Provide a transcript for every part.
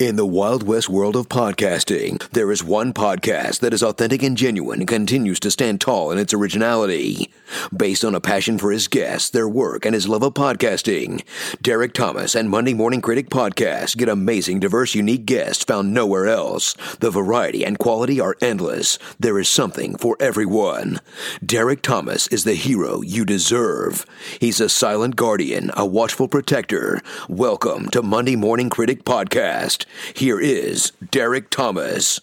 In the Wild West world of podcasting, there is one podcast that is authentic and genuine and continues to stand tall in its originality. Based on a passion for his guests, their work, and his love of podcasting, Derek Thomas and Monday Morning Critic Podcast get amazing, diverse, unique guests found nowhere else. The variety and quality are endless. There is something for everyone. Derek Thomas is the hero you deserve. He's a silent guardian, a watchful protector. Welcome to Monday Morning Critic Podcast. Here is Derek Thomas.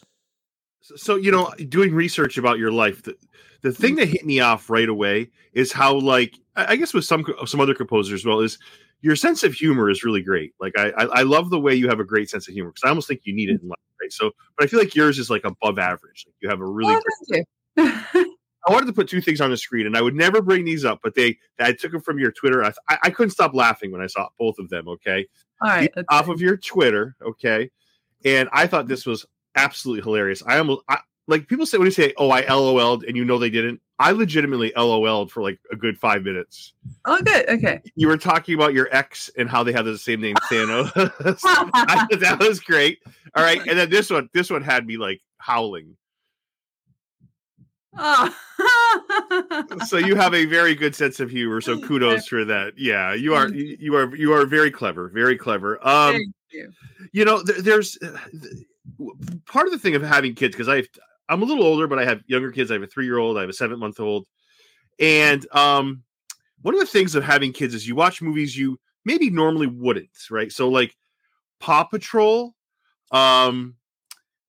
So, you know, doing research about your life, the, the thing that hit me off right away is how, like, I guess with some some other composers as well, is your sense of humor is really great. Like, I I love the way you have a great sense of humor because I almost think you need it in life, right? So, but I feel like yours is like above average. Like, you have a really. Oh, great I wanted to put two things on the screen, and I would never bring these up, but they I took them from your Twitter. I, I couldn't stop laughing when I saw both of them. Okay, all right, off of your Twitter. Okay, and I thought this was absolutely hilarious. I almost I, like people say when you say, "Oh, I LOL'd," and you know they didn't. I legitimately LOL'd for like a good five minutes. Oh, good. Okay. You were talking about your ex and how they have the same name, Thanos. that was great. All right, and then this one, this one had me like howling. Oh. so you have a very good sense of humor. So kudos for that. Yeah, you are you are you are very clever, very clever. Um, Thank you. You know, there's uh, part of the thing of having kids because I I'm a little older, but I have younger kids. I have a three year old. I have a seven month old, and um, one of the things of having kids is you watch movies you maybe normally wouldn't, right? So like Paw Patrol, um,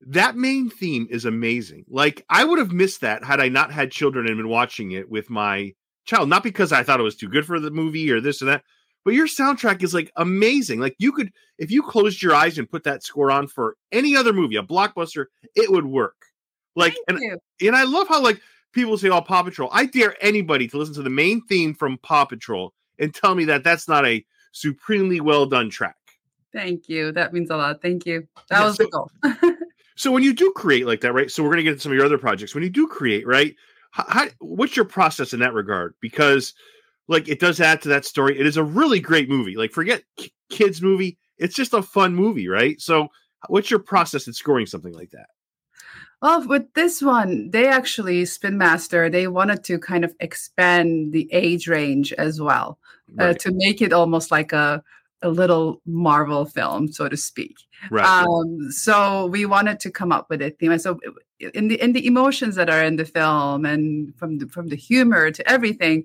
that main theme is amazing. Like I would have missed that had I not had children and been watching it with my child. Not because I thought it was too good for the movie or this or that, but your soundtrack is like amazing. Like you could, if you closed your eyes and put that score on for any other movie, a blockbuster, it would work. Like, Thank and you. and I love how like people say, "Oh, Paw Patrol." I dare anybody to listen to the main theme from Paw Patrol and tell me that that's not a supremely well done track. Thank you. That means a lot. Thank you. That yeah, was so, the goal. So when you do create like that, right? So we're going to get into some of your other projects. When you do create, right? How, what's your process in that regard? Because like it does add to that story. It is a really great movie. Like forget kids movie. It's just a fun movie, right? So what's your process in scoring something like that? Well, with this one, they actually Spin Master. They wanted to kind of expand the age range as well uh, right. uh, to make it almost like a a little Marvel film, so to speak. Right. Um, so we wanted to come up with a theme, and so in the in the emotions that are in the film, and from the, from the humor to everything,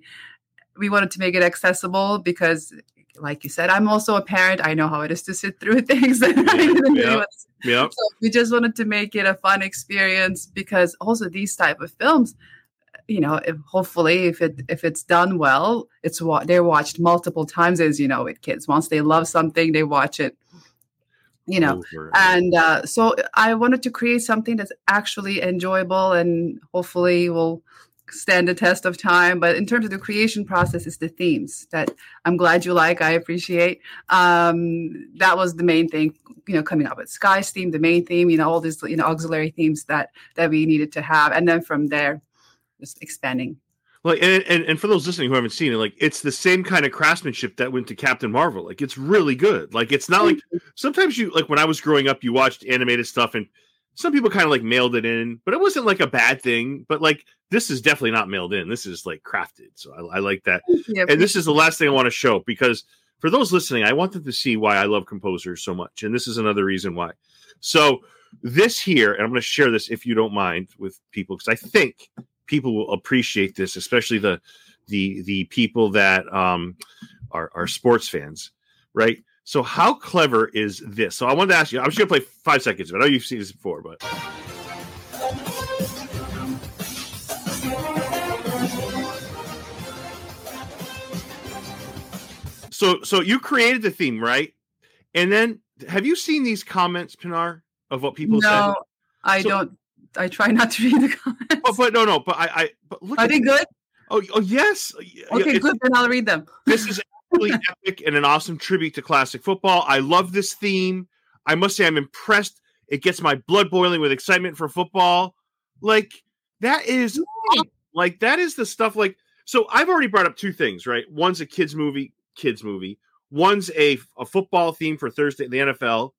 we wanted to make it accessible because, like you said, I'm also a parent. I know how it is to sit through things. yeah. yeah. So we just wanted to make it a fun experience because also these type of films you know if hopefully if it if it's done well it's what they're watched multiple times as you know with kids. Once they love something they watch it you know. Over. and uh, so i wanted to create something that's actually enjoyable and hopefully will stand the test of time. But in terms of the creation process is the themes that i'm glad you like i appreciate. Um, that was the main thing you know coming up with sky's theme the main theme you know all these you know auxiliary themes that that we needed to have. And then from there just expanding. Like and, and and for those listening who haven't seen it, like it's the same kind of craftsmanship that went to Captain Marvel. Like it's really good. Like it's not like mm-hmm. sometimes you like when I was growing up, you watched animated stuff and some people kind of like mailed it in, but it wasn't like a bad thing. But like this is definitely not mailed in. This is like crafted. So I, I like that. Yeah, and this is the last thing I want to show because for those listening, I want them to see why I love composers so much. And this is another reason why. So this here, and I'm going to share this if you don't mind with people because I think people will appreciate this, especially the the the people that um, are are sports fans, right? So how clever is this? So I wanted to ask you. I'm just gonna play five seconds of it. I know you've seen this before, but. So so you created the theme, right? And then have you seen these comments, Pinar, of what people no, said? No, I so, don't. I try not to read the comments. But, but no, no. But I, I but look. Are they good? Oh, oh yes. Okay, good. Then I'll read them. this is really epic and an awesome tribute to classic football. I love this theme. I must say, I'm impressed. It gets my blood boiling with excitement for football. Like that is like that is the stuff. Like so, I've already brought up two things. Right, one's a kids movie, kids movie. One's a a football theme for Thursday in the NFL.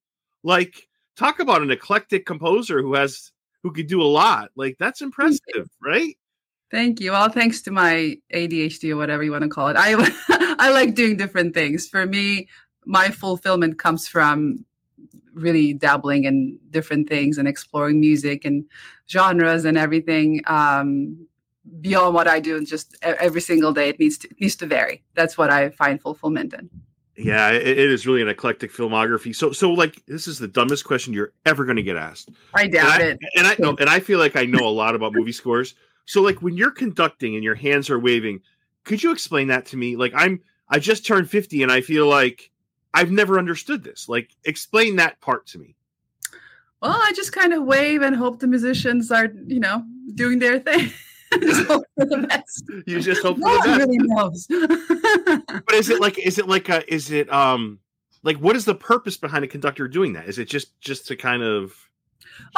Like talk about an eclectic composer who has who could do a lot. Like that's impressive, right? Thank you. Well, thanks to my ADHD or whatever you want to call it. I I like doing different things. For me, my fulfillment comes from really dabbling in different things and exploring music and genres and everything um, beyond what I do. And just every single day, it needs to it needs to vary. That's what I find fulfillment in. Yeah, it, it is really an eclectic filmography. So, so like this is the dumbest question you're ever going to get asked. I doubt and I, it. And I know, and I feel like I know a lot about movie scores. So, like when you're conducting and your hands are waving, could you explain that to me? Like I'm, I just turned fifty, and I feel like I've never understood this. Like, explain that part to me. Well, I just kind of wave and hope the musicians are, you know, doing their thing. just hope for the best. You just hope no for the best. Really knows. but is it like is it like a is it um like what is the purpose behind a conductor doing that? Is it just just to kind of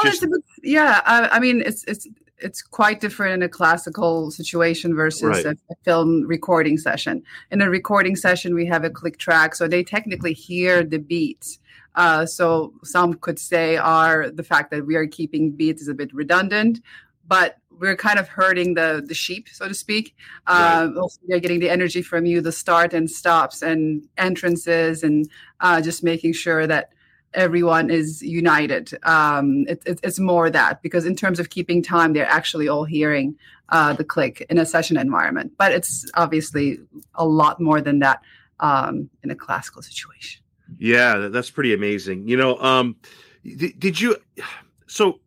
just... Oh, a, yeah. I, I, mean, it's it's it's quite different in a classical situation versus right. a, a, film recording session. In a recording session, we have a click track, so they technically hear the beats. Uh, so some could say are the fact that we are keeping beats is a bit redundant, but we're kind of herding the the sheep, so to speak. Right. Uh, they're getting the energy from you, the start and stops and entrances, and uh, just making sure that everyone is united. Um, it, it, it's more that because in terms of keeping time, they're actually all hearing uh, the click in a session environment. But it's obviously a lot more than that um, in a classical situation. Yeah, that's pretty amazing. You know, um, did, did you? So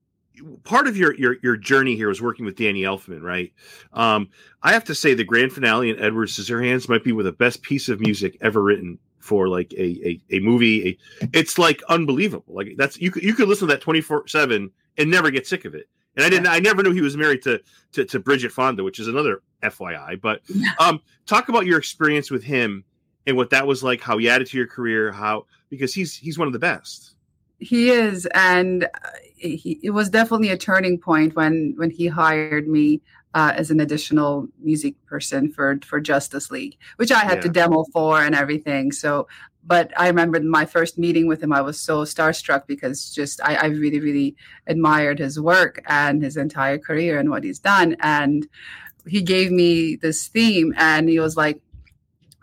part of your your your journey here was working with Danny Elfman, right? Um, I have to say the grand finale in Edward Scissorhands might be one of the best piece of music ever written for like a a, a movie. A, it's like unbelievable. Like that's you could you could listen to that twenty four seven and never get sick of it. And I didn't I never knew he was married to to, to Bridget Fonda, which is another FYI. But um, talk about your experience with him and what that was like, how he added to your career, how because he's he's one of the best. He is, and uh, he, it was definitely a turning point when when he hired me uh, as an additional music person for for Justice League, which I had yeah. to demo for and everything. So, but I remember my first meeting with him, I was so starstruck because just I, I really really admired his work and his entire career and what he's done. And he gave me this theme, and he was like,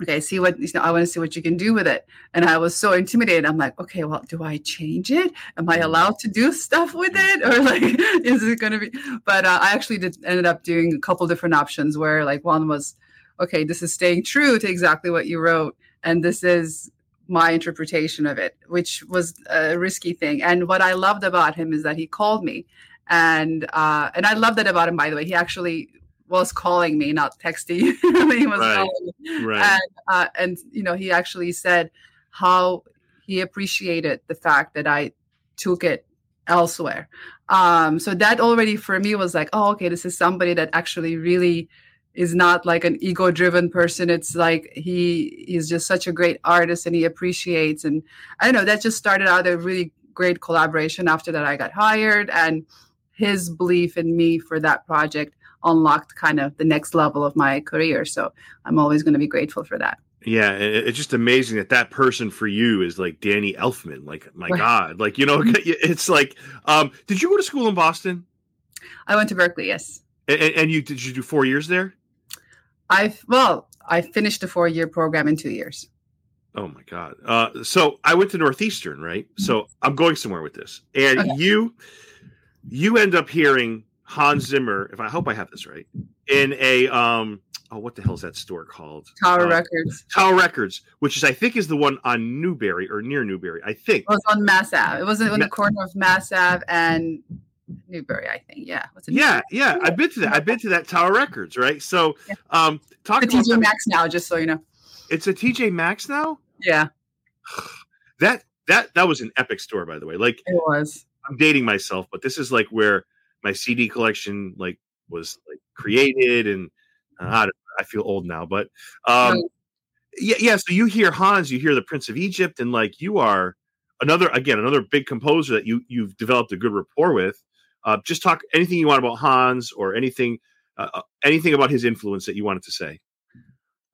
okay, see what you know, I want to see what you can do with it. And I was so intimidated. I'm like, okay, well, do I change it? Am I mm. allowed to do stuff with it, or like, is it going to be? But uh, I actually did ended up doing a couple different options where like one was, okay, this is staying true to exactly what you wrote, and this is my interpretation of it, which was a risky thing. And what I loved about him is that he called me. And uh, and I love that about him, by the way. He actually was calling me, not texting. he was right. calling Right. And, uh, and you know, he actually said how he appreciated the fact that I took it elsewhere. Um, so that already for me was like, oh, okay, this is somebody that actually really is not like an ego-driven person. It's like he is just such a great artist and he appreciates. And I don't know, that just started out a really great collaboration. After that, I got hired, and his belief in me for that project unlocked kind of the next level of my career. So I'm always going to be grateful for that. Yeah, it's just amazing that that person for you is like Danny Elfman. Like, my right. God, like you know, it's like, um, did you go to school in Boston? I went to Berklee, Yes. And, and you did you do four years there? I well, I finished the four year program in two years. Oh my God! Uh, so I went to Northeastern, right? Mm-hmm. So I'm going somewhere with this, and okay. you you end up hearing Hans Zimmer, if I hope I have this right, in a um oh what the hell is that store called? Tower uh, Records. Tower Records, which is I think is the one on Newbury or near Newbury. I think it was on Mass Ave. It was on the corner of Mass Ave and Newbury, I think. Yeah. yeah, yeah. I've been to that. I've been to that Tower Records, right? So yeah. um talk the TJ Maxx now, just so you know. It's a TJ Maxx now? Yeah. that that that was an epic store, by the way. Like it was. I'm dating myself, but this is like where my CD collection like was like created, and uh, I feel old now, but um, yeah, yeah. So you hear Hans, you hear the Prince of Egypt, and like you are another again another big composer that you you've developed a good rapport with. Uh, just talk anything you want about Hans or anything uh, uh anything about his influence that you wanted to say.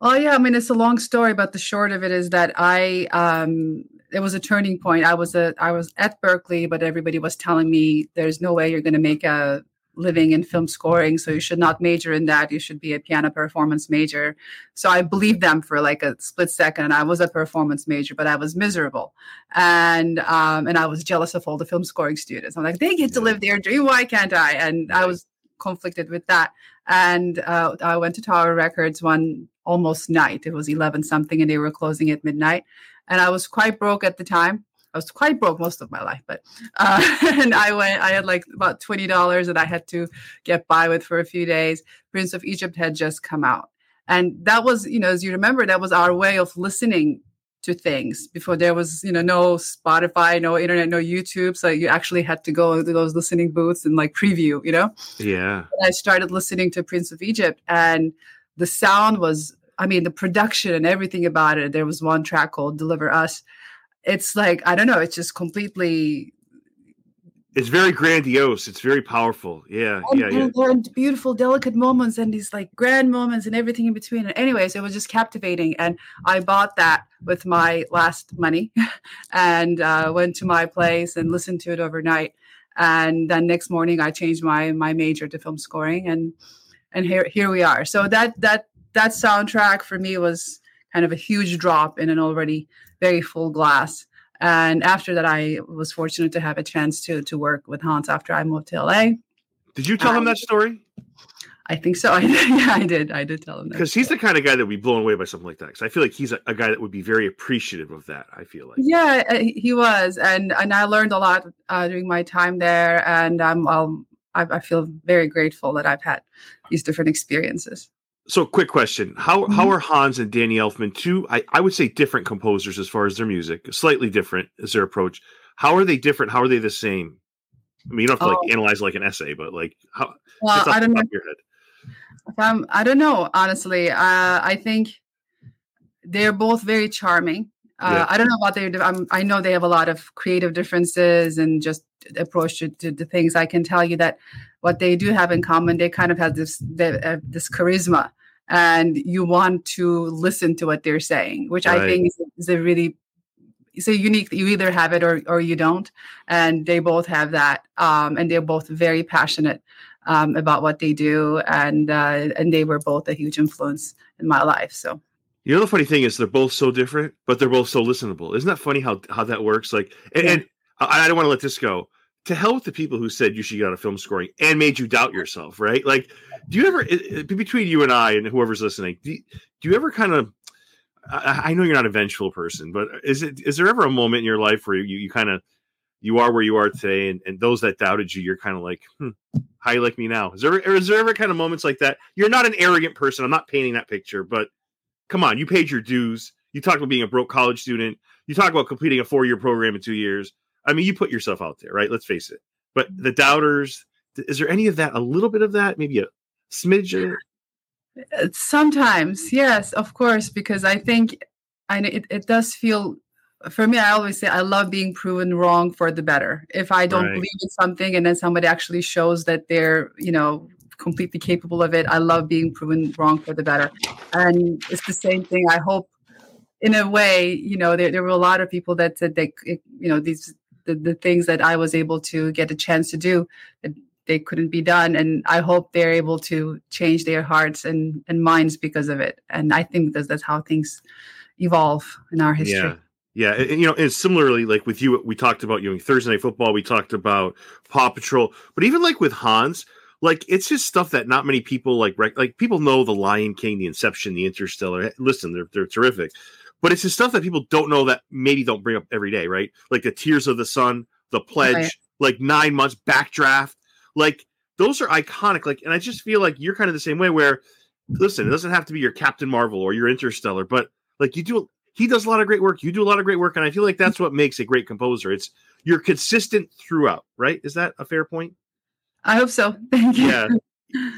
Well, yeah, I mean it's a long story, but the short of it is that I um, it was a turning point. I was a I was at Berklee, but everybody was telling me there's no way you're going to make a living in film scoring, so you should not major in that. You should be a piano performance major. So I believed them for like a split second, and I was a performance major, but I was miserable, and um, and I was jealous of all the film scoring students. I'm like, they get to live their dream, why can't I? And I was conflicted with that. And uh, I went to Tower Records one almost night. It was 11 something, and they were closing at midnight. And I was quite broke at the time. I was quite broke most of my life, but uh, and I went. I had like about twenty dollars that I had to get by with for a few days. Prince of Egypt had just come out, and that was, you know, as you remember, that was our way of listening to things before there was, you know, no Spotify, no internet, no YouTube. So you actually had to go to those listening booths and like preview, you know. Yeah. And I started listening to Prince of Egypt, and the sound was I mean, the production and everything about it. There was one track called Deliver Us it's like I don't know. It's just completely. It's very grandiose. It's very powerful. Yeah, and, yeah, yeah. And beautiful, delicate moments, and these like grand moments, and everything in between. And anyways, it was just captivating, and I bought that with my last money, and uh, went to my place and listened to it overnight. And then next morning, I changed my my major to film scoring, and and here here we are. So that that that soundtrack for me was kind of a huge drop in an already very full glass. And after that, I was fortunate to have a chance to to work with Hans after I moved to LA. Did you tell um, him that story? I think so. I, yeah, I did. I did tell him that. Because he's the kind of guy that would be blown away by something like that. Because I feel like he's a, a, guy that would be very appreciative of that. I feel like. Yeah, uh, he was, and and I learned a lot uh, during my time there, and I'm um, I, I feel very grateful that I've had these different experiences so quick question. How mm-hmm. how are hans and danny elfman two I, I would say different composers as far as their music slightly different as their approach. How are they different? How are they the same? I mean you don't have to like oh. analyze like an essay but like how well i don't know um, i don't know honestly. Uh, i think they're both very charming uh, yeah. I don't know about their. I'm, i know they have a lot of creative differences and just approach to, to, the things. I can tell you that what they do have in common, they kind of have this the, uh, this charisma, and you want to listen to what they're saying, which right. I think is, is a really it's a unique. You either have it or or you don't, and they both have that, um, and they're both very passionate um, about what they do, and uh, and they were both a huge influence in my life. So. You know the funny thing is they're both so different, but they're both so listenable. Isn't that funny how how that works? Like, and, yeah. and I, I don't want to let this go. To hell with the people who said you should get out of film scoring and made you doubt yourself, right? Like, do you ever between you and I and whoever's listening, do you, do you ever kind of? I, I know you're not a vengeful person, but is it is there ever a moment in your life where you you kind of you are where you are today, and, and those that doubted you, you're kind of like, hmm, how you like me now? Is there is there ever kind of moments like that? You're not an arrogant person. I'm not painting that picture, but come on, you paid your dues. You talked about being a broke college student. You talk about completing a four year program in two years. I mean, you put yourself out there, right? Let's face it. But the doubters, is there any of that? A little bit of that? Maybe a smidge? Uh, sometimes, yes, of course, because I think I it, it does feel for me, I always say I love being proven wrong for the better. If I don't right. believe in something and then somebody actually shows that they're, you know, completely capable of it. I love being proven wrong for the better. And it's the same thing. I hope, in a way, you know, there, there were a lot of people that said they, you know, these the, the things that I was able to get a chance to do they couldn't be done. And I hope they're able to change their hearts and, and minds because of it. And I think that's, that's how things evolve in our history. Yeah. Yeah, and, you know, and similarly, like with you, we talked about you know Thursday Night Football. We talked about Paw Patrol, but even like with Hans, like it's just stuff that not many people like rec- like people know the Lion King, the Inception, the Interstellar. Listen, they're they're terrific, but it's just stuff that people don't know that maybe don't bring up every day, right? Like the Tears of the Sun, the Pledge, right. like nine months backdraft, like those are iconic. Like, and I just feel like you're kind of the same way. Where listen, it doesn't have to be your Captain Marvel or your Interstellar, but like you do, he does a lot of great work. You do a lot of great work, and I feel like that's what makes a great composer. It's you're consistent throughout, right? Is that a fair point? I hope so. Thank you. Yeah.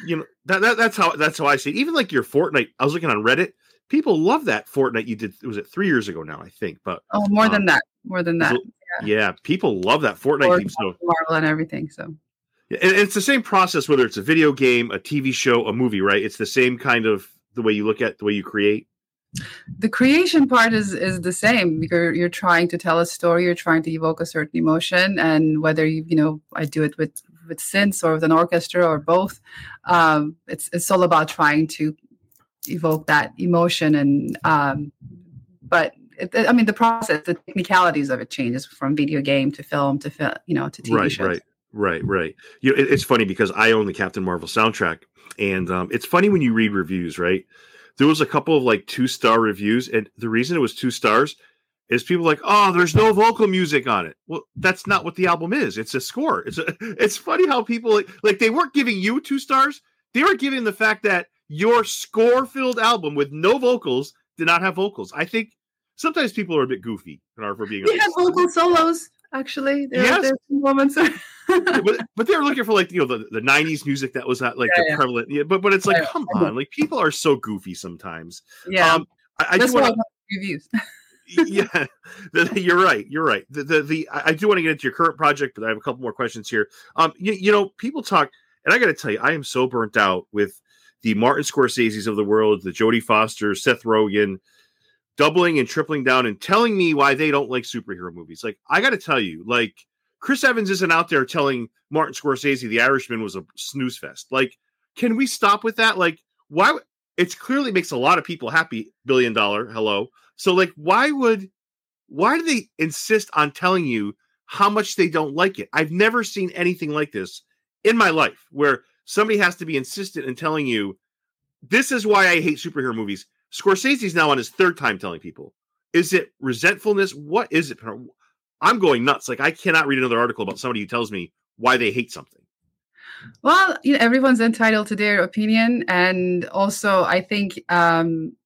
You know, that, that that's how that's how I see it. Even like your Fortnite, I was looking on Reddit. People love that Fortnite you did. Was it three years ago now? I think, but oh, more um, than that, more than that. Yeah. yeah, people love that Fortnite theme. So Marvel and everything. So yeah, and it's the same process whether it's a video game, a TV show, a movie. Right? It's the same kind of the way you look at the way you create. the creation part is is the same you're you're trying to tell a story you're trying to evoke a certain emotion and whether you you know i do it with with synths or with an orchestra or both um, it's it's all about trying to evoke that emotion and um, but it, I mean the process the technicalities of it changes from video game to film to film you know to TV right shows. right right right you know, it, it's funny because I own the Captain Marvel soundtrack and um, it's funny when you read reviews right there was a couple of like two star reviews, and the reason it was two stars is people like, oh, there's no vocal music on it. Well, that's not what the album is. It's a score. It's a, it's funny how people like, like they weren't giving you two stars. They were giving the fact that your score filled album with no vocals did not have vocals. I think sometimes people are a bit goofy. in For being we have vocal solos actually. There, yes. there's moments. but, but they're looking for like you know the, the 90s music that was not like Yeah, the yeah. prevalent yeah, but but it's like Yeah, come on like people are so goofy sometimes yeah, um i, I that's do want reviews. yeah you're right you're right. The, the the i do want to get into your current project but i have a couple more questions here. Um you, you know people talk and i gotta tell you i am so burnt out with the martin scorsese's of the world the jodie foster seth rogen doubling and tripling down and telling me why they don't like superhero movies. Like i gotta tell you like chris evans isn't out there telling martin scorsese the irishman was a snooze fest. Like can we stop with that? Like why it's clearly makes a lot of people happy billion dollar hello so like why would why do they insist on telling you how much they don't like it? I've never seen anything like this in my life where somebody has to be insistent in telling you this is why I hate superhero movies. Scorsese's now on his third time telling people. Is it resentfulness? What is it? I'm going nuts. Like I cannot read another article about somebody who tells me why they hate something. Well, you know, everyone's entitled to their opinion, and also I think um,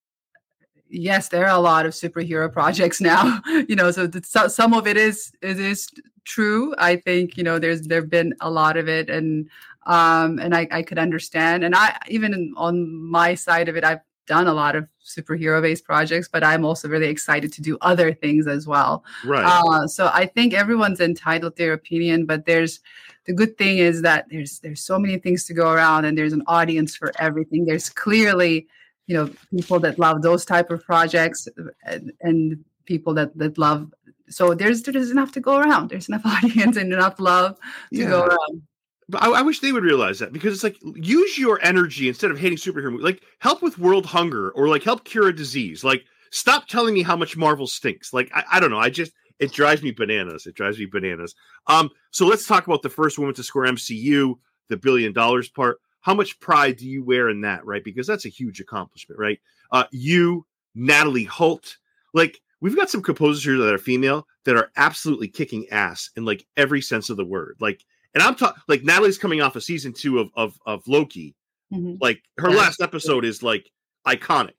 yes, there are a lot of superhero projects now. you know, so, the, so some of it is it is true. I think you know there's there've been a lot of it, and um, and I, I could understand. And I even on my side of it, I've done a lot of superhero based projects, but I'm also really excited to do other things as well. Right. Uh, so I think everyone's entitled to their opinion, but there's the good thing is that there's there's so many things to go around, and there's an audience for everything. There's clearly, you know, people that love those type of projects, and, and people that that love. So there's there's enough to go around. There's enough audience and enough love to go around. But I, I wish they would realize that because it's like use your energy instead of hating superhero movies. Like help with world hunger or like help cure a disease. Like stop telling me how much Marvel stinks. Like I, I don't know. I just it drives me bananas. It drives me bananas. Um. So let's talk about the first woman to score MCU, the billion dollars part. How much pride do you wear in that? Right, because that's a huge accomplishment. Right. Uh. You, Natalie Holt. Like we've got some composers here that are female that are absolutely kicking ass in like every sense of the word. Like and I'm talking like Natalie's coming off of season two of of, of Loki. Mhm. Like her Yeah. last episode is like iconic.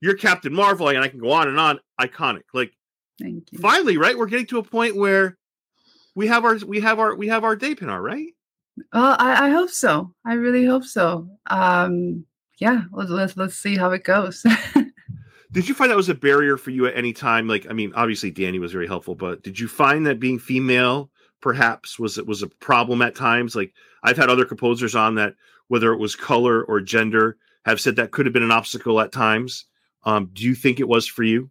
You're Captain Marvel, and I can go on and on. Iconic. Like Thank you. finally, right? We're getting to a point where we have our we have our we have our day Pinar, right? Well, I, I hope so. I really hope so. Um, yeah, let's let's, let's see how it goes. Did you find that was a barrier for you at any time? Like, I mean, obviously Danny was very helpful, but did you find that being female perhaps was it was a problem at times? Like I've had other composers on that, whether it was color or gender, have said that could have been an obstacle at times. Um, do you think it was for you?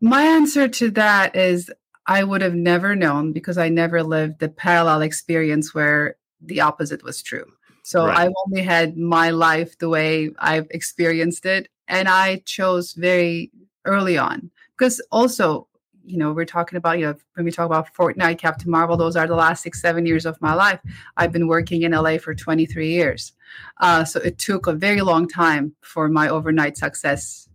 My answer to that is I would have never known because I never lived the parallel experience where the opposite was true. So Right. I've only had my life the way I've experienced it. And I chose very early on because also, you know, we're talking about, you know, when we talk about Fortnite, Captain Marvel, those are the last six, seven years of my life. I've been working in LA for 23 years. Uh, so it took a very long time for my overnight success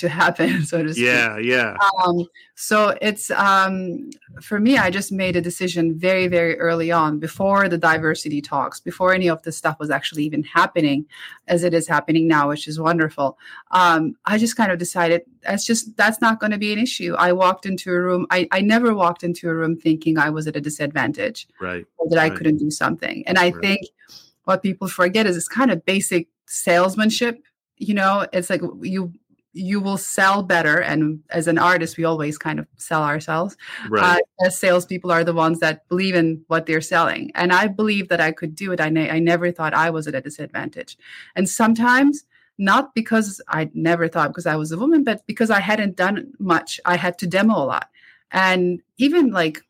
to happen, so to speak. Yeah, yeah. Um, so it's um, for me. I just made a decision very, very early on, before the diversity talks, before any of this stuff was actually even happening, as it is happening now, which is wonderful. Um, I just kind of decided that's just that's not going to be an issue. I walked into a room. I, I never walked into a room thinking I was at a disadvantage Right. or that I couldn't do something. And I Right. think what people forget is it's kind of basic salesmanship. You know, it's like you you will sell better, and as an artist, we always kind of sell ourselves. Right. Uh, as salespeople are the ones that believe in what they're selling, and I believe that I could do it. I ne- I never thought I was at a disadvantage, and sometimes not because I never thought because I was a woman, but because I hadn't done much. I had to demo a lot. And even like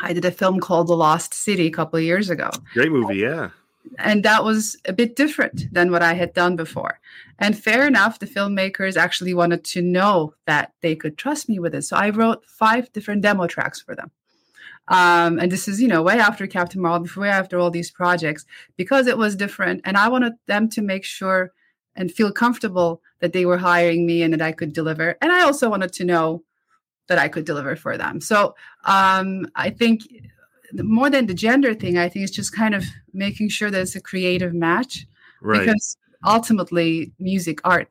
I did a film called The Lost City a couple of years ago. Great movie, yeah. And that was a bit different than what I had done before. And fair enough, the filmmakers actually wanted to know that they could trust me with it. So I wrote five different demo tracks for them. Um, and this is, you know, way after Captain Marvel, way after all these projects, because it was different. And I wanted them to make sure and feel comfortable that they were hiring me and that I could deliver. And I also wanted to know that I could deliver for them. So um, I think more than the gender thing, I think it's just kind of making sure that it's a creative match. Right. Because ultimately, music, art,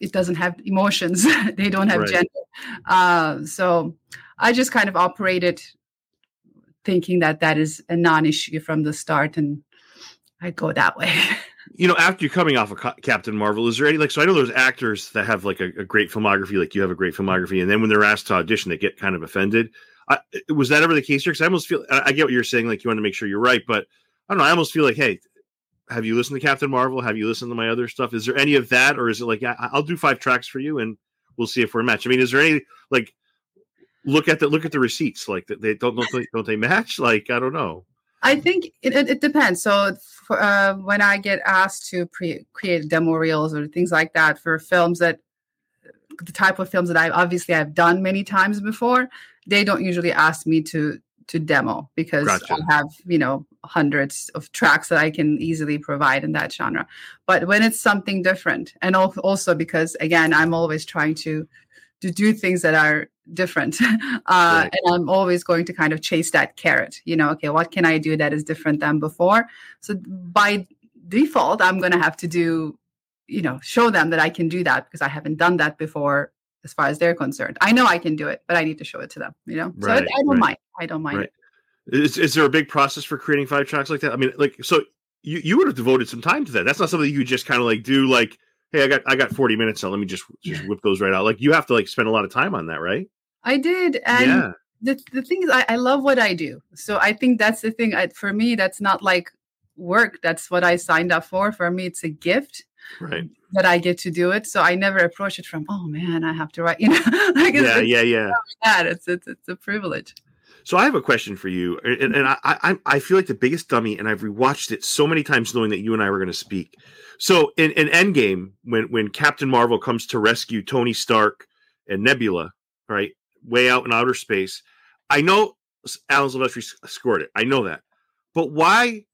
it doesn't have emotions. they don't have right. gender. Uh, so I just kind of operated thinking that that is a non-issue from the start, and I go that way. you know, after you're coming off of Captain Marvel, is there any like? So I know there's actors that have like a, a, great filmography, like you have a great filmography, and then when they're asked to audition, they get kind of offended. I, was that ever the case here? Because I almost feel I, I get what you're saying, like you want to make sure you're right, but I don't know. I almost feel like, hey, have you listened to Captain Marvel? Have you listened to my other stuff? Is there any of that, or is it like I'll do five tracks for you and we'll see if we're a match? I mean, is there any like look at the look at the receipts like they don't don't they, don't they match? Like I don't know. I think it, it, it depends. So for, uh, when I get asked to pre- create demo reels or things like that for films that the type of films that I obviously I've done many times before, they don't usually ask me to to demo because gotcha. I have you know hundreds of tracks that I can easily provide in that genre. But when it's something different, and also because again I'm always trying to to do things that are different. Uh, right. And I'm always going to kind of chase that carrot. You know, okay, what can I do that is different than before? So by default, I'm going to have to do, you know, show them that I can do that because I haven't done that before as far as they're concerned. I know I can do it, but I need to show it to them, you know? Right, so I, I don't right. mind. I don't mind it. Is, is there a big process for creating five tracks like that? I mean, like, so you, you would have devoted some time to that. That's not something you just kind of like do like, hey, I got I got 40 minutes, so let me just just whip those right out. Like you have to like spend a lot of time on that, right? I did, and yeah. the the thing is, I, I love what I do. So I think that's the thing. I, for me, that's not like work. That's what I signed up for. For me, it's a gift. Right. That I get to do it. So I never approach it from, oh man, I have to write. You know, like yeah, yeah, yeah. That it's it's it's a privilege. So I have a question for you, and, and I, I I feel like the biggest dummy, and I've rewatched it so many times, knowing that you and I were going to speak. So in, in Endgame, when when Captain Marvel comes to rescue Tony Stark and Nebula, right, way out in outer space, I know Alan Silvestri scored it. I know that, but why?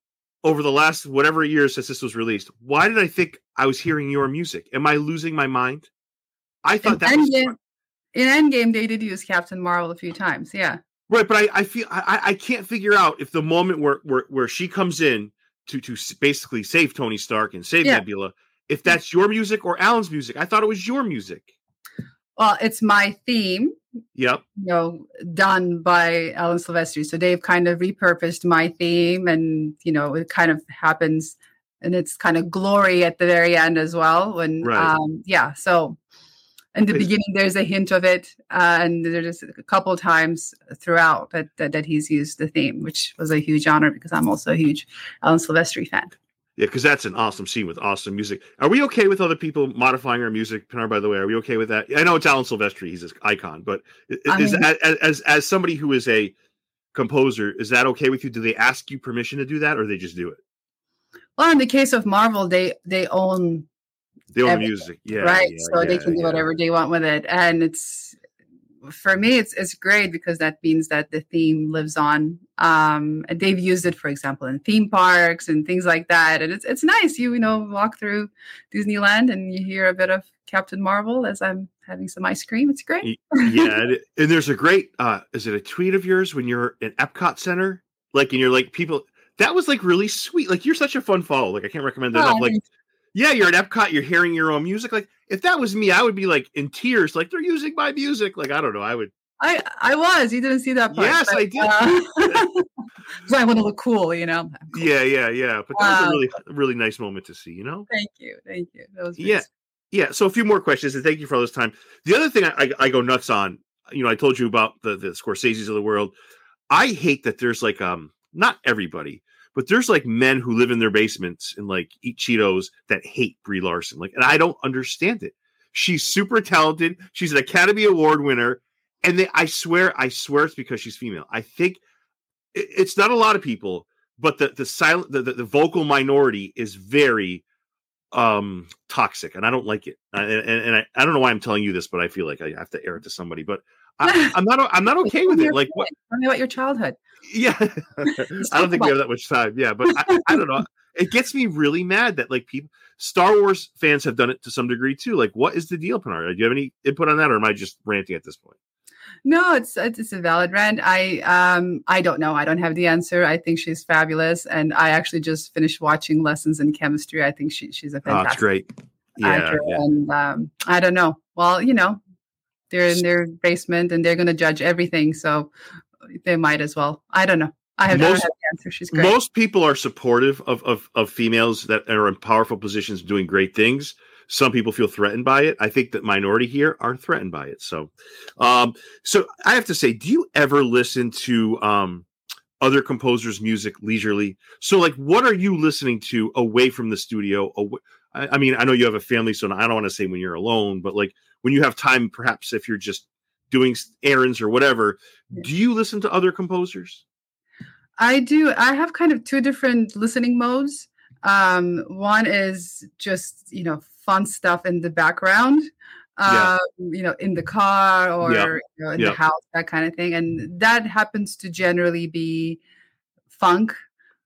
Over the last whatever years since this was released, why did I think I was hearing your music? Am I losing my mind? I thought in that Endgame, was in Endgame they did use Captain Marvel a few times. Yeah, right. But I, I feel I, I can't figure out if the moment where where, where she comes in to to basically save Tony Stark and save yeah. Nebula. If mm. that's your music or Alan's music, I thought it was your music. Well, it's my theme. Yep. You know, done by Alan Silvestri. So they've kind of repurposed my theme, and you know, it kind of happens, and it's kind of glory at the very end as well. When, right. um, yeah. So in the beginning there's a hint of it uh, and there's a couple times throughout that, that, that he's used the theme which was a huge honor because i'm also a huge alan silvestri fan yeah because that's an awesome scene with awesome music. Are we okay with other people modifying our music pinar by the way? Are we okay with that? I know it's alan silvestri he's an icon but is mean, as, as as somebody who is a composer is that okay with you? Do they ask you permission to do that or they just do it? Well in the case of marvel they they own the own music, yeah, right. Yeah, so yeah, they can do whatever they want with it, and it's for me, it's it's great because that means that the theme lives on. Um, they've used it, for example, in theme parks and things like that, and it's it's nice. You you know walk through Disneyland and you hear a bit of Captain Marvel as I'm having some ice cream. It's great. yeah, and there's a great. uh Is it a tweet of yours when you're in Epcot Center? Like, and you're like people. That was like really sweet. Like you're such a fun follow. Like I can't recommend that oh, enough. Like yeah, you're at Epcot, you're hearing your own music. Like if that was me, I would be like in tears, like they're using my music. Like I don't know, I would. I I was. You didn't see that part. Yes, but, I did. Uh, so I want to look cool, you know. Cool. Yeah, yeah, yeah. But that was a really really nice moment to see. You know. Thank you, thank you. That was yeah, yeah. So a few more questions, and thank you for all this time. The other thing I, I, I go nuts on, you know, I told you about the the Scorsese's of the world. I hate that there's like um not everybody, but there's like men who live in their basements and like eat Cheetos that hate Brie Larson. Like, and I don't understand it. She's super talented. She's an Academy Award winner, and they, I swear, I swear, it's because she's female. I think it, it's not a lot of people, but the the silent, the, the, the vocal minority is very um toxic and i don't like it and, and, and I, I don't know why i'm telling you this but i feel like i have to air it to somebody but I, am not i'm not okay with it like what tell me about your childhood yeah i don't think we have that much time yeah but I, I don't know it gets me really mad that like people star wars fans have done it to some degree too like what is the deal Pinar? do you have any input on that or am i just ranting at this point no, it's it's a valid rant. I um I don't know. I don't have the answer. I think she's fabulous, and I actually just finished watching lessons in chemistry. I think she she's a fantastic. Oh, great. Yeah, actor. yeah. And um, I don't know. Well, you know, they're in their basement and they're going to judge everything, so they might as well. I don't know. I have, most, have answer. She's great. Most people are supportive of, of of females that are in powerful positions doing great things some people feel threatened by it. I think that minority here are threatened by it. So, um, so I have to say, do you ever listen to um, other composers' music leisurely? So, like, what are you listening to away from the studio? I, I mean, I know you have a family, so I don't want to say when you're alone, but like when you have time, perhaps if you're just doing errands or whatever, do you listen to other composers? I do. I have kind of two different listening modes. Um, one is just you know fun stuff in the background yeah. um, you know, in the car or yeah. you know, in yeah. the house, that kind of thing. And that happens to generally be funk,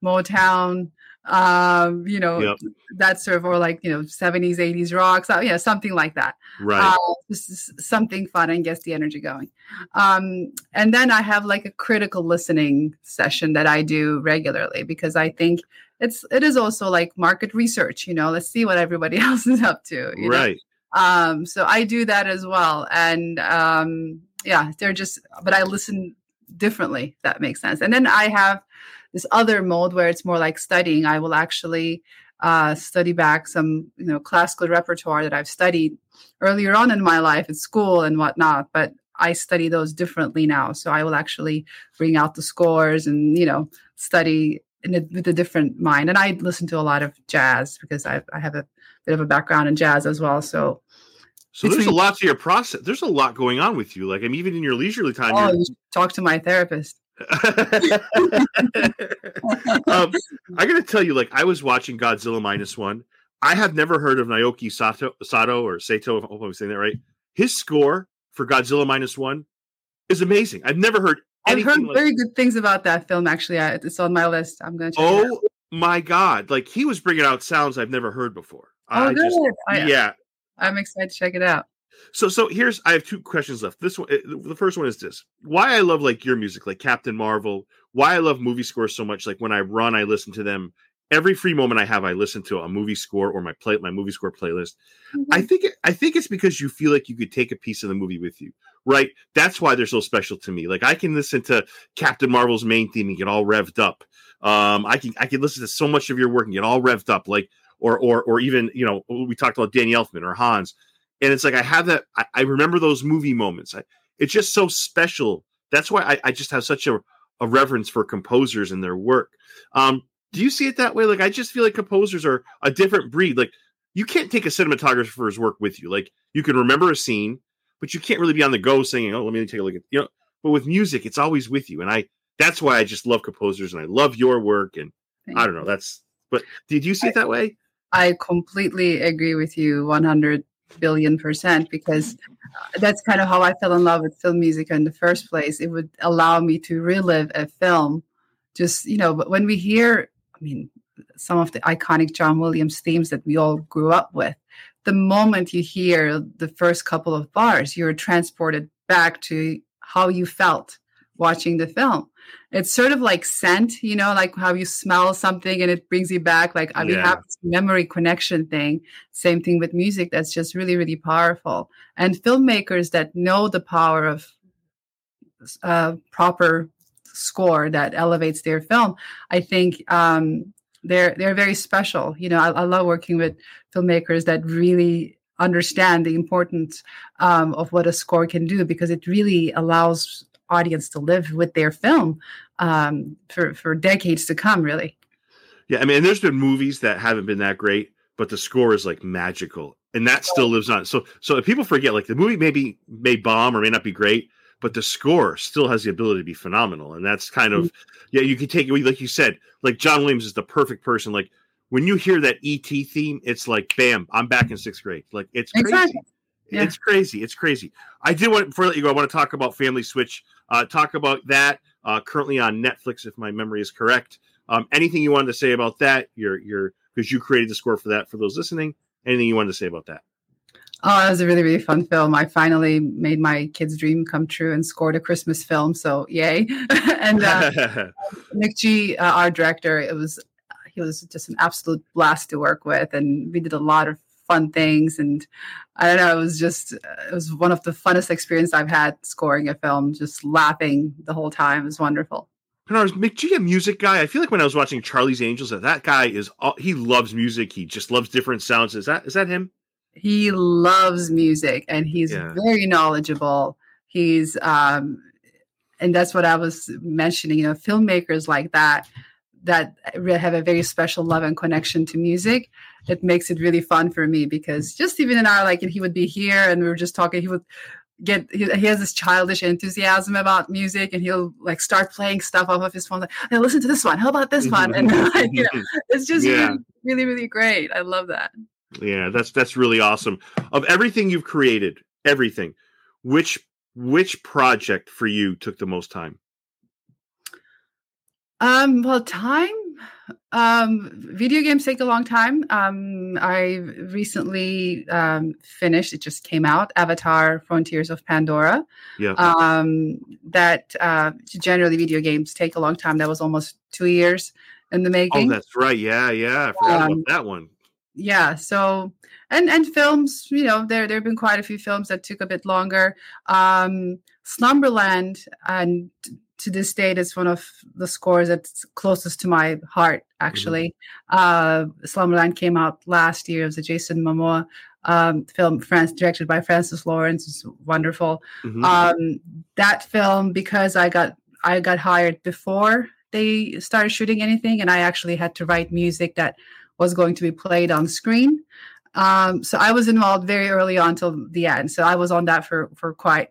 Motown, um, you know, yep. that sort of, or like, you know, 70s, 80s rock, so, yeah, something like that. Right. Uh, something fun and gets the energy going. Um, and then I have like a critical listening session that I do regularly because I think it's it is also like market research you know let's see what everybody else is up to right know? um so i do that as well and um yeah they're just but i listen differently that makes sense and then i have this other mode where it's more like studying i will actually uh, study back some you know classical repertoire that i've studied earlier on in my life at school and whatnot but i study those differently now so i will actually bring out the scores and you know study in a, with a different mind. And I listen to a lot of jazz because I, I have a bit of a background in jazz as well. So, so there's a lot to your process. There's a lot going on with you. Like I'm even in your leisurely time. Oh, you talk to my therapist. um, I got to tell you, like I was watching Godzilla minus one. I have never heard of Naoki Sato, Sato or Sato. If I'm saying that right. His score for Godzilla minus one is amazing. I've never heard I've heard like, very good things about that film. Actually, it's on my list. I'm going to. Oh my god! Like he was bringing out sounds I've never heard before. Oh, I good. Just, I, yeah, I'm excited to check it out. So, so here's I have two questions left. This one, eh, the first one is this: Why I love like your music, like Captain Marvel. Why I love movie scores so much. Like when I run, I listen to them. Every free moment I have, I listen to a movie score or my play my movie score playlist. Mm-hmm. I think it, I think it's because you feel like you could take a piece of the movie with you right? That's why they're so special to me. Like I can listen to Captain Marvel's main theme and get all revved up. Um, I can I can listen to so much of your work and get all revved up, like or or or even you know we talked about Danny Elfman or Hans, and it's like I have that. I, I remember those movie moments. I, it's just so special. That's why I, I just have such a, a reverence for composers and their work. Um, do you see it that way? Like I just feel like composers are a different breed. Like you can't take a cinematographer's work with you. Like you can remember a scene, but you can't really be on the go saying, "Oh, let me take a look at you know." But with music, it's always with you, and I that's why I just love composers and I love your work. And Thank I don't know, that's. But did you see it that way? I completely agree with you, one hundred billion percent, because that's kind of how I fell in love with film music in the first place. It would allow me to relive a film. Just you know, but when we hear, I mean, some of the iconic John Williams themes that we all grew up with the moment you hear the first couple of bars, you're transported back to how you felt watching the film. It's sort of like scent, you know, like how you smell something and it brings you back. Like I mean, yeah. have this memory connection thing. Same thing with music. That's just really, really powerful. And filmmakers that know the power of uh, proper score that elevates their film, I think um, they're they're very special. You know, I, I love working with filmmakers that really understand the importance um, of what a score can do because it really allows audience to live with their film um, for for decades to come. Really. Yeah, I mean, there's been movies that haven't been that great, but the score is like magical, and that still lives on. So, so if people forget, like the movie maybe may bomb or may not be great, but the score still has the ability to be phenomenal, and that's kind of mm-hmm. yeah. You can take it like you said, like John Williams is the perfect person. Like when you hear that ET theme, it's like bam, I'm back in sixth grade. Like it's crazy. Exactly. Yeah. It's crazy. It's crazy. I did want before I let you go. I want to talk about Family Switch. Uh, talk about that uh, currently on Netflix, if my memory is correct. Um, anything you wanted to say about that? Your your because you created the score for that. For those listening, anything you wanted to say about that? Oh, it was a really, really fun film. I finally made my kid's dream come true and scored a Christmas film. So yay! and uh, McG, uh, our director, it was he was just an absolute blast to work with, and we did a lot of fun things. And I don't know, it was just it was one of the funnest experiences I've had scoring a film. Just laughing the whole time it was wonderful. And I was McG a music guy. I feel like when I was watching Charlie's Angels, that that guy is he loves music. He just loves different sounds. Is that is that him? He loves music and he's yeah. very knowledgeable. He's um and that's what I was mentioning, you know, filmmakers like that that have a very special love and connection to music it makes it really fun for me because just even in our like and he would be here and we were just talking he would get he, he, has this childish enthusiasm about music and he'll like start playing stuff off of his phone like hey, listen to this one. How about this one? And like, you know, it's just yeah. really, really really great. I love that. Yeah that's that's really awesome. Of everything you've created everything which which project for you took the most time? Um well time um, video games take a long time. Um, I recently um, finished. It just came out. Avatar: Frontiers of Pandora. Yeah. Um, that uh, generally video games take a long time. That was almost two years in the making. Oh, that's right. Yeah, yeah. I forgot about um, that one. Yeah. So and and films. You know, there there have been quite a few films that took a bit longer. Um, Slumberland and to this date it's one of the scores that's closest to my heart actually. Mm-hmm. uh slumberland came out last year. It was a jason momoa um, film France, directed by francis lawrence. It's wonderful. Mm-hmm. um, that film because i got i got hired before they started shooting anything and i actually had to write music that was going to be played on screen. Um, so i was involved very early on till the end. So i was on that for for quite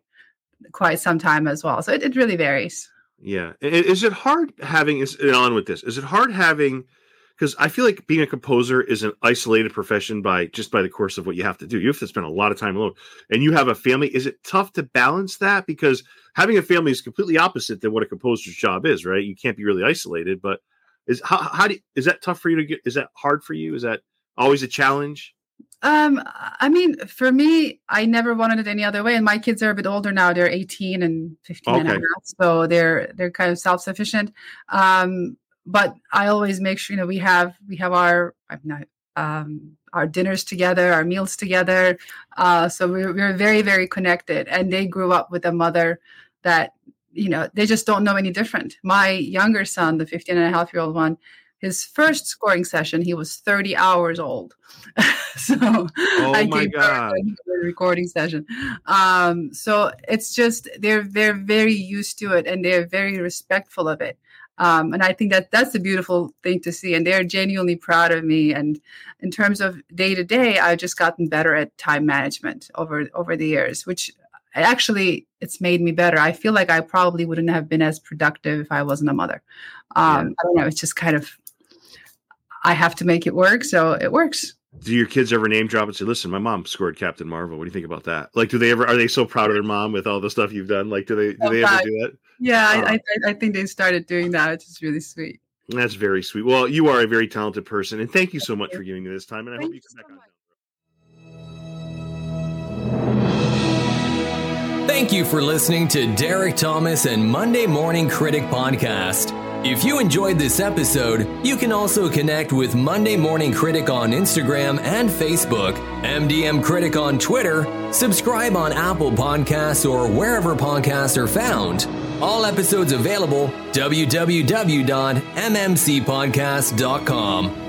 quite some time as well. So it, it really varies yeah. Is it hard having is on with this? Is it hard having because I feel like being a composer is an isolated profession by just by the course of what you have to do. You have to spend a lot of time alone, and you have a family. Is it tough to balance that? Because having a family is completely opposite than what a composer's job is, right? You can't be really isolated. But is how how do is that tough for you to get? Is that hard for you? Is that always a challenge? Um, I mean, for me, I never wanted it any other way. And my kids are a bit older now; they're 18 and 15 okay. and a half, so they're they're kind of self sufficient. Um, but I always make sure you know we have we have our I'm not um, our dinners together, our meals together. Uh, so we're, we're very very connected. And they grew up with a mother that you know they just don't know any different. My younger son, the 15 and a half year old one, his first scoring session, he was 30 hours old. so oh I my God. a recording session. Um, so it's just they're they're very used to it and they're very respectful of it. Um, and I think that that's a beautiful thing to see. And they're genuinely proud of me. And in terms of day to day, I've just gotten better at time management over over the years, which actually it's made me better. I feel like I probably wouldn't have been as productive if I wasn't a mother. Um, yeah. I don't know. It's just kind of I have to make it work. So it works. Do your kids ever name drop and say, "Listen, my mom scored Captain Marvel. What do you think about that?" Like, do they ever? Are they so proud of their mom with all the stuff you've done? Like, do they? Do oh, they God. ever do that? Yeah, uh, I, I, I think they started doing that, which is really sweet. That's very sweet. Well, you are a very talented person, and thank you so much for giving me this time. And I thank hope you come back on. Thank you for listening to Derek Thomas and Monday Morning Critic Podcast. If you enjoyed this episode, you can also connect with Monday Morning Critic on Instagram and Facebook, MDM Critic on Twitter, subscribe on Apple Podcasts or wherever podcasts are found. All episodes available www.mmcpodcast.com.